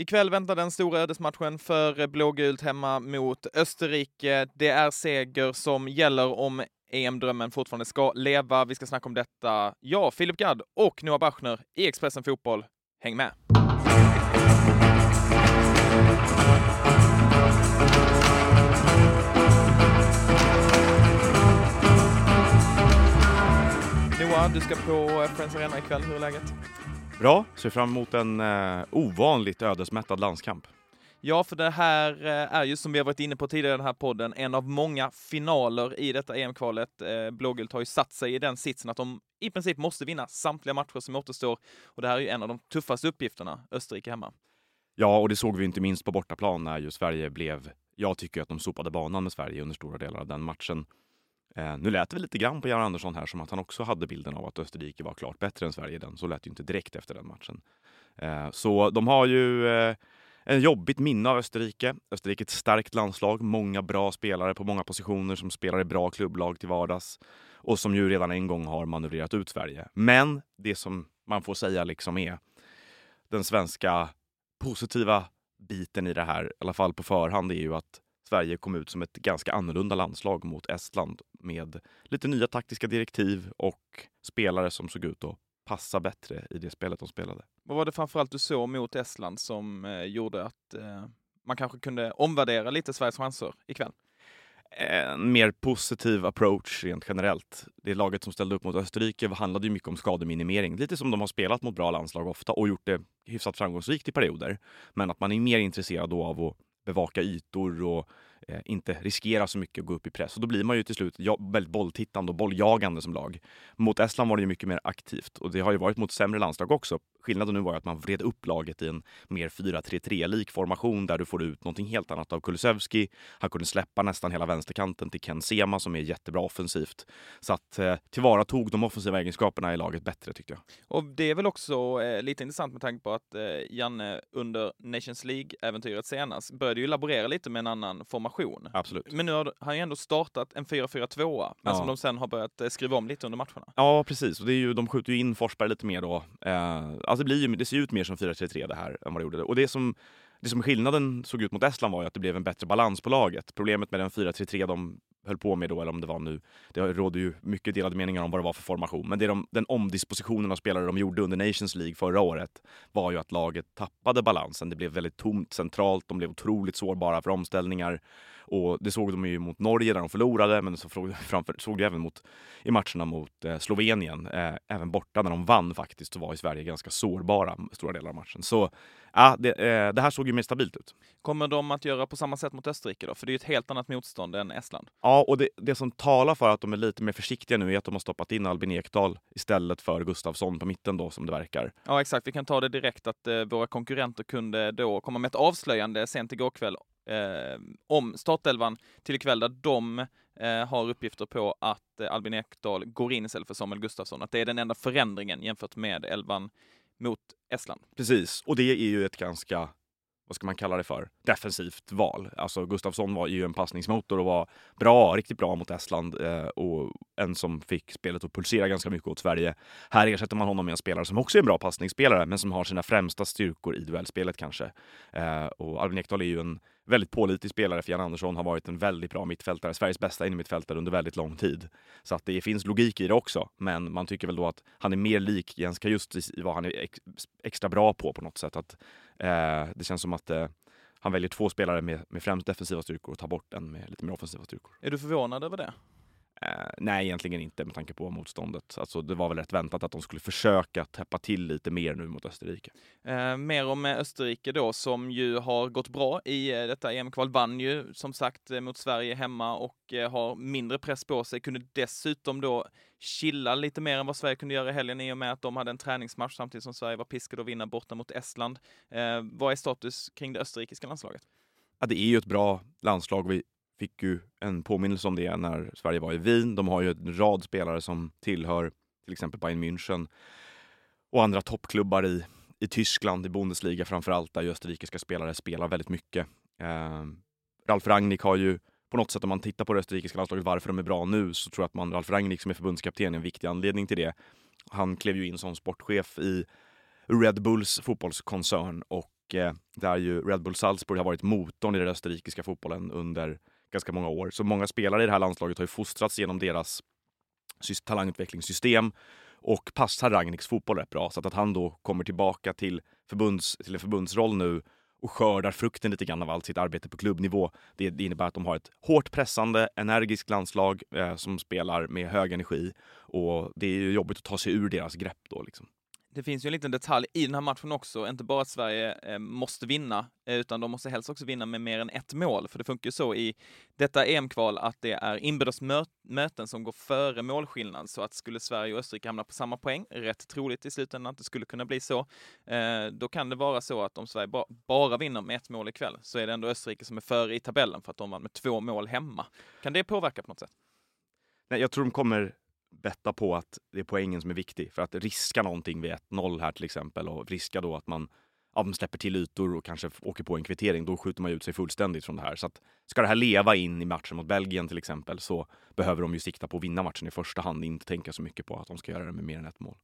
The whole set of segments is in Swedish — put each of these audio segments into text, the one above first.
Ikväll väntar den stora ödesmatchen för blågult hemma mot Österrike. Det är seger som gäller om EM-drömmen fortfarande ska leva. Vi ska snacka om detta, jag, Filip Gadd och Noah Bachner i Expressen Fotboll. Häng med! Noah, du ska på Friends Arena ikväll. Hur är läget? Bra, ser fram emot en eh, ovanligt ödesmättad landskamp. Ja, för det här eh, är ju som vi har varit inne på tidigare i den här podden en av många finaler i detta EM-kvalet. Eh, Blågult har ju satt sig i den sitsen att de i princip måste vinna samtliga matcher som återstår och det här är ju en av de tuffaste uppgifterna, Österrike hemma. Ja, och det såg vi inte minst på bortaplan när ju Sverige blev, jag tycker att de sopade banan med Sverige under stora delar av den matchen. Eh, nu lät det lite grann på Jan Andersson här som att han också hade bilden av att Österrike var klart bättre än Sverige den. Så lät det ju inte direkt efter den matchen. Eh, så de har ju eh, en jobbigt minne av Österrike. Österrike är ett starkt landslag, många bra spelare på många positioner som spelar i bra klubblag till vardags och som ju redan en gång har manövrerat ut Sverige. Men det som man får säga liksom är den svenska positiva biten i det här, i alla fall på förhand, är ju att Sverige kom ut som ett ganska annorlunda landslag mot Estland med lite nya taktiska direktiv och spelare som såg ut att passa bättre i det spelet de spelade. Vad var det framförallt du såg mot Estland som eh, gjorde att eh, man kanske kunde omvärdera lite Sveriges chanser ikväll? En mer positiv approach rent generellt. Det laget som ställde upp mot Österrike handlade ju mycket om skademinimering. Lite som de har spelat mot bra landslag ofta och gjort det hyfsat framgångsrikt i perioder. Men att man är mer intresserad då av att bevaka ytor och eh, inte riskera så mycket att gå upp i press. Och då blir man ju till slut ja, väldigt bolltittande och bolljagande som lag. Mot Estland var det ju mycket mer aktivt och det har ju varit mot sämre landslag också. Skillnaden nu var att man vred upp laget i en mer 4-3-3-lik formation där du får ut någonting helt annat av Kulusevski. Han kunde släppa nästan hela vänsterkanten till Ken Sema som är jättebra offensivt. Så att eh, tillvaratog de offensiva egenskaperna i laget bättre tyckte jag. Och det är väl också eh, lite intressant med tanke på att eh, Janne under Nations League-äventyret senast började ju laborera lite med en annan formation. Absolut. Men nu har han ju ändå startat en 4-4-2 men Ja. som de sen har börjat eh, skruva om lite under matcherna. Ja, precis. Och det är ju, de skjuter ju in Forsberg lite mer då. Eh, alltså det, blir ju, det ser ju ut mer som 4-3-3 det här än vad det gjorde. Och det som, det som skillnaden såg ut mot Estland var ju att det blev en bättre balans på laget. Problemet med den 4-3-3 de höll på med då, eller om det var nu, det råder ju mycket delade meningar om vad det var för formation. Men det de, den omdispositionen av spelare de gjorde under Nations League förra året var ju att laget tappade balansen. Det blev väldigt tomt centralt, de blev otroligt sårbara för omställningar. Och det såg de ju mot Norge där de förlorade, men så framför, såg det även mot, i matcherna mot eh, Slovenien. Eh, även borta när de vann faktiskt, så var i Sverige ganska sårbara stora delar av matchen. Så ja, det, eh, det här såg ju mer stabilt ut. Kommer de att göra på samma sätt mot Österrike då? För det är ju ett helt annat motstånd än Estland. Ja, och det, det som talar för att de är lite mer försiktiga nu är att de har stoppat in Albin Ekdal istället för Gustafsson på mitten då, som det verkar. Ja, exakt. Vi kan ta det direkt att eh, våra konkurrenter kunde då komma med ett avslöjande sent igår kväll eh, om startelvan till ikväll där de eh, har uppgifter på att eh, Albin Ekdal går in istället för Samuel Gustafsson. Att det är den enda förändringen jämfört med elvan mot Estland. Precis, och det är ju ett ganska vad ska man kalla det för, defensivt val. Alltså Gustafsson var ju en passningsmotor och var bra, riktigt bra mot Estland eh, och en som fick spelet att pulsera ganska mycket åt Sverige. Här ersätter man honom med en spelare som också är en bra passningsspelare, men som har sina främsta styrkor i duellspelet kanske. Eh, och Albin Ekdal är ju en väldigt pålitlig spelare för Jan Andersson har varit en väldigt bra mittfältare, Sveriges bästa innermittfältare under väldigt lång tid. Så att det finns logik i det också, men man tycker väl då att han är mer lik Jens Kajust i vad han är ex extra bra på på något sätt. Att, eh, det känns som att eh, han väljer två spelare med, med främst defensiva styrkor och tar bort en med lite mer offensiva styrkor. Är du förvånad över det? Eh, nej, egentligen inte med tanke på motståndet. Alltså, det var väl rätt väntat att de skulle försöka täppa till lite mer nu mot Österrike. Eh, mer om Österrike då, som ju har gått bra i eh, detta EM-kval. Vann ju som sagt eh, mot Sverige hemma och eh, har mindre press på sig. Kunde dessutom då chilla lite mer än vad Sverige kunde göra i helgen i och med att de hade en träningsmatch samtidigt som Sverige var piskade att vinna borta mot Estland. Vad är status kring det österrikiska landslaget? Ja, det är ju ett bra landslag. Vi fick ju en påminnelse om det när Sverige var i Wien. De har ju en rad spelare som tillhör till exempel Bayern München och andra toppklubbar i, i Tyskland, i Bundesliga framför allt, där ju österrikiska spelare spelar väldigt mycket. Eh, Ralf Rangnick har ju på något sätt, om man tittar på det österrikiska landslaget, varför de är bra nu, så tror jag att man, Ralf Rangnick som är förbundskapten är en viktig anledning till det. Han klev ju in som sportchef i Red Bulls fotbollskoncern och eh, där ju Red Bull Salzburg har varit motorn i den österrikiska fotbollen under ganska många år. Så många spelare i det här landslaget har ju fostrats genom deras talangutvecklingssystem och passar Ragniks fotboll rätt bra. Så att, att han då kommer tillbaka till, förbunds, till en förbundsroll nu och skördar frukten lite grann av allt sitt arbete på klubbnivå. Det, det innebär att de har ett hårt pressande, energiskt landslag eh, som spelar med hög energi och det är ju jobbigt att ta sig ur deras grepp då. Liksom det finns ju en liten detalj i den här matchen också. Inte bara att Sverige eh, måste vinna, eh, utan de måste helst också vinna med mer än ett mål. För det funkar ju så i detta EM-kval att det är inbördes möten som går före målskillnad. Så att skulle Sverige och Österrike hamna på samma poäng, rätt troligt i slutändan att det skulle kunna bli så, eh, då kan det vara så att om Sverige bara vinner med ett mål ikväll så är det ändå Österrike som är före i tabellen för att de vann med två mål hemma. Kan det påverka på något sätt? Nej, jag tror de kommer betta på att det är poängen som är viktig. För att riska någonting vid 1-0 här till exempel och riska då att man ja, man släpper till ytor och kanske åker på en kvittering, då skjuter man ut sig fullständigt från det här. Så att ska det här leva in i matchen mot Belgien till exempel så behöver de ju sikta på att vinna matchen i första hand, inte tänka så mycket på att de ska göra det med mer än ett mål.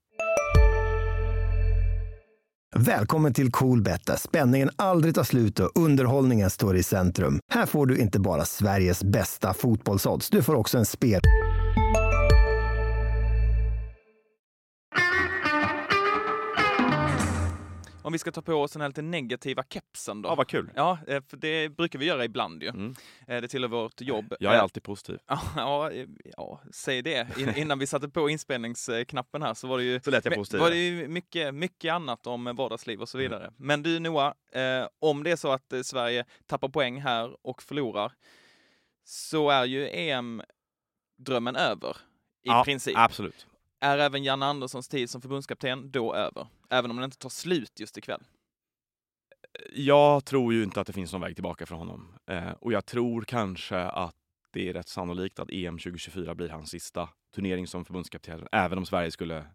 Välkommen till Coolbet där spänningen aldrig tar slut och underhållningen står i centrum. Här får du inte bara Sveriges bästa fotbollsodds, du får också en spel... vi ska ta på oss den här lite negativa kepsen då. Ja, vad kul. Ja, eh, för det brukar vi göra ibland ju. Mm. Eh, det tillhör vårt jobb. Jag är eh, alltid positiv. Ja, ja, säg det. innan vi satte på inspelningsknappen här så var det ju, så lät jag positiv. Var det ju mycket, mycket annat om vardagsliv och så mm. vidare. Mm. Men du Noah, om det är så att Sverige tappar poäng här och förlorar så är ju EM-drömmen över i ja, princip. Absolut är även Janne Anderssons tid som förbundskapten då över? Även om den inte tar slut just ikväll? Jag tror ju inte att det finns någon väg tillbaka för honom. Eh, och jag tror kanske att det är rätt sannolikt att EM 2024 blir hans sista turnering som förbundskapten. Även om Sverige skulle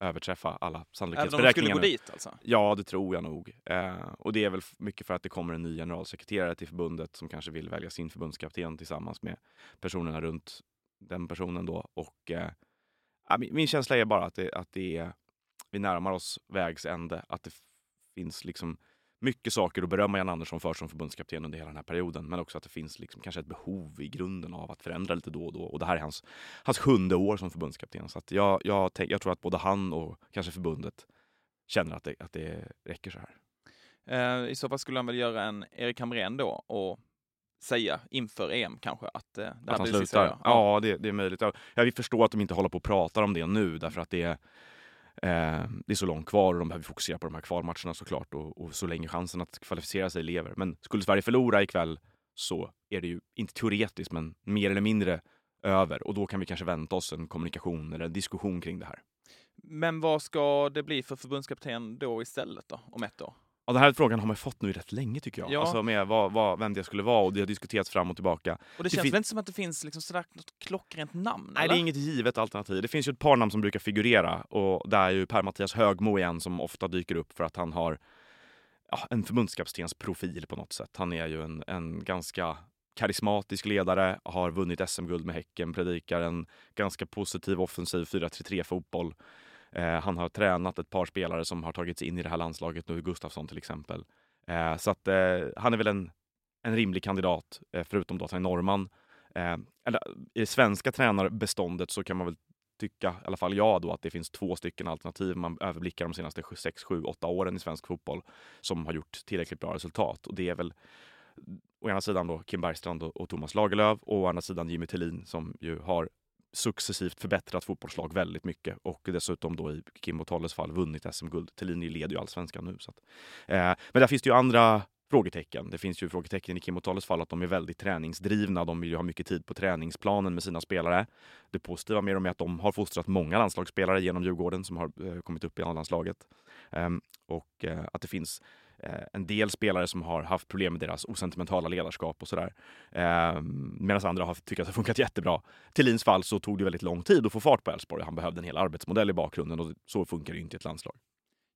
överträffa alla sannolikhetsberäkningar. Även om de skulle gå dit alltså? Ja, det tror jag nog. Eh, och det är väl mycket för att det kommer en ny generalsekreterare till förbundet som kanske vill välja sin förbundskapten tillsammans med personerna runt den personen då. Och eh, min känsla är bara att, det, att det är, vi närmar oss vägs ände. Att det finns liksom mycket saker att berömma Jan Andersson för som förbundskapten under hela den här perioden. Men också att det finns liksom kanske ett behov i grunden av att förändra lite då och då. Och det här är hans, hans sjunde år som förbundskapten. Så jag, jag, jag tror att både han och kanske förbundet känner att det, att det räcker så här. Eh, I så fall skulle han väl göra en Erik Hamrén då och säga inför EM kanske att eh, det här att blir slutar. Ja, ja det, det, är möjligt. Jag vill förstå att de inte håller på och pratar om det nu därför att det är, Eh, det är så långt kvar och de behöver fokusera på de här kvalmatcherna såklart och, och så länge chansen att kvalificera sig lever. Men skulle Sverige förlora ikväll så är det ju inte teoretiskt men mer eller mindre över och då kan vi kanske vänta oss en kommunikation eller en diskussion kring det här. Men vad ska det bli för förbundskapten då istället då, om ett år? Ja, den här frågan har man fått nu rätt länge tycker jag. Ja. Alltså med vad, vad, vem det skulle vara och det har diskuterats fram och tillbaka. Och det, det känns väl inte som att det finns liksom sådär något klockrent namn? Nej, eller? det är inget givet alternativ. Det finns ju ett par namn som brukar figurera och där är ju Per-Mattias Högmo igen som ofta dyker upp för att han har ja, en förbundskaptens profil på något sätt. Han är ju en, en ganska karismatisk ledare, har vunnit SM-guld med Häcken, predikar en ganska positiv offensiv 4-3-3 fotboll. Eh, han har tränat ett par spelare som har tagits in i det här landslaget nu, Gustafsson till exempel. Eh, så att eh, han är väl en, en rimlig kandidat, eh, förutom då att han är norrman. Eh, eller, I det svenska tränarbeståndet så kan man väl tycka, i alla fall jag då, att det finns två stycken alternativ. Man överblickar de senaste 6, 7, 8 åren i svensk fotboll som har gjort tillräckligt bra resultat. Och det är väl å ena sidan då Kim Bergstrand och, och Thomas Lagerlöf och å andra sidan Jimmy Tillin som ju har successivt förbättrat fotbollslag väldigt mycket och dessutom då i Kim och Tolles fall vunnit SM-guld. Thelin leder ju allsvenskan nu. Så att, eh, men där finns det ju andra frågetecken. Det finns ju frågetecken i Kim och Tolles fall att de är väldigt träningsdrivna. De vill ju ha mycket tid på träningsplanen med sina spelare. Det positiva med dem är att de har fostrat många landslagsspelare genom Djurgården som har eh, kommit upp i landslaget. Eh, och eh, att det finns en del spelare som har haft problem med deras osentimentala ledarskap och sådär. Eh, Medan andra har tyckt att det funkat jättebra. Till Lins fall så tog det väldigt lång tid att få fart på Elfsborg. Han behövde en hel arbetsmodell i bakgrunden och så funkar det ju inte i ett landslag.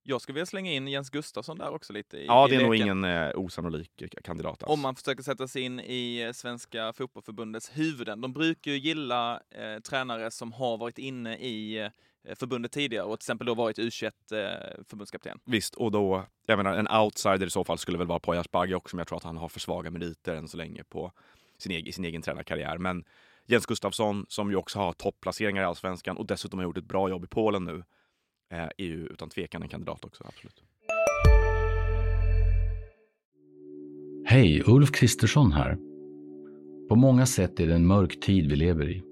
Jag skulle vilja slänga in Jens Gustafsson där också lite. I, ja, det är nog ingen eh, osannolik kandidat. Alls. Om man försöker sätta sig in i eh, Svenska fotbollförbundets huvuden. De brukar ju gilla eh, tränare som har varit inne i eh, förbundet tidigare och till exempel då varit U21-förbundskapten. Visst, och då, jag menar en outsider i så fall skulle väl vara Poya Asbaghi också, men jag tror att han har för svaga meriter än så länge på sin egen, sin egen tränarkarriär. Men Jens Gustafsson, som ju också har topplaceringar i allsvenskan och dessutom har gjort ett bra jobb i Polen nu, är ju utan tvekan en kandidat också, absolut. Hej, Ulf Kristersson här. På många sätt är det en mörk tid vi lever i.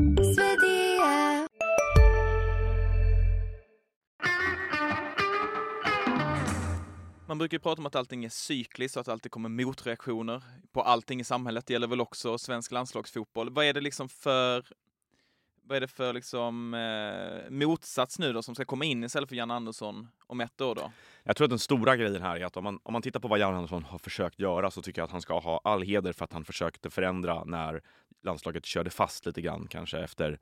Man brukar ju prata om att allting är cykliskt och att det alltid kommer motreaktioner på allting i samhället. Det gäller väl också svensk landslagsfotboll. Vad är det liksom för vad är det för liksom, eh, motsats nu då som ska komma in istället för Jan Andersson om ett år då? Jag tror att den stora grejen här är att om man, om man tittar på vad Jan Andersson har försökt göra så tycker jag att han ska ha all heder för att han försökte förändra när landslaget körde fast lite grann kanske efter,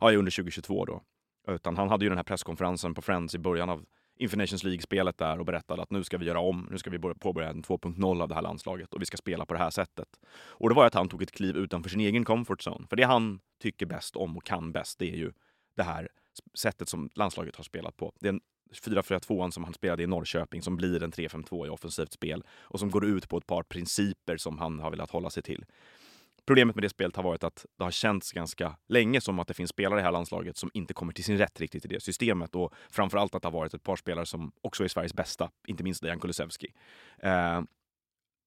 ja under 2022 då. Utan han hade ju den här presskonferensen på Friends i början av inför Nations League-spelet där och berättade att nu ska vi göra om, nu ska vi påbörja en 2.0 av det här landslaget och vi ska spela på det här sättet. Och det var att han tog ett kliv utanför sin egen comfort zone. För det han tycker bäst om och kan bäst, det är ju det här sättet som landslaget har spelat på. Det är en 4-4-2 som han spelade i Norrköping som blir en 3-5-2 i offensivt spel och som går ut på ett par principer som han har velat hålla sig till. Problemet med det spelet har varit att det har känts ganska länge som att det finns spelare i det här landslaget som inte kommer till sin rätt riktigt i det systemet och framförallt att det har varit ett par spelare som också är Sveriges bästa, inte minst Dejan Kulusevski. Eh,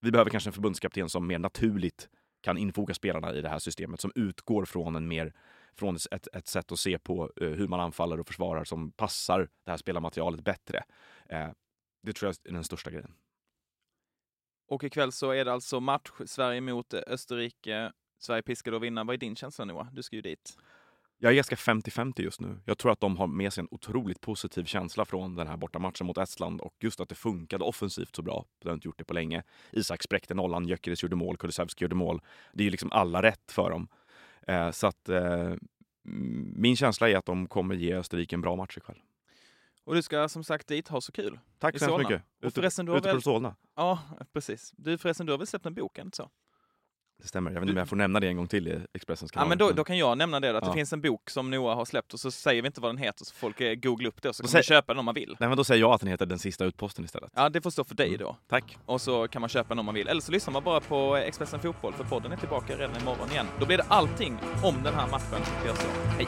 vi behöver kanske en förbundskapten som mer naturligt kan infoga spelarna i det här systemet som utgår från en mer från ett, ett sätt att se på eh, hur man anfaller och försvarar som passar det här spelarmaterialet bättre. Eh, det tror jag är den största grejen. Och ikväll så är det alltså match Sverige mot eh, Österrike. Sverige piskade att vinna. Vad är din känsla Noah? Du ska ju dit. Jag är ganska 50-50 just nu. Jag tror att de har med sig en otroligt positiv känsla från den här bortamatchen mot Estland och just att det funkade offensivt så bra. De har inte gjort det på länge. Isak spräckte nollan, Gyökeres gjorde mål, Kulusevski gjorde mål. Det är ju liksom alla rätt för dem. Eh, så att eh, min känsla är att de kommer ge Österrike en bra match ikväll. Och du ska som sagt dit, ha så kul. Tack så hemskt mycket. Ute, förresten, du ute väl... på Solna. Ja, precis. Du förresten, du har väl släppt en bok, inte så? Det stämmer. Jag vet inte om jag får nämna det en gång till i Expressens kanal. Ja, men då, då kan jag nämna det, att ja. det finns en bok som Noah har släppt och så säger vi inte vad den heter så folk eh, googlar upp det och så kan man köpa den om man vill. Nej, men då säger jag att den heter Den sista utposten istället. Ja, det får stå för dig Mm. då. Tack. Och så kan man köpa den om man vill. Eller så lyssnar man bara på Expressen Fotboll för podden är tillbaka redan imorgon igen. Då blir det allting om den här matchen. Gör så. Hej!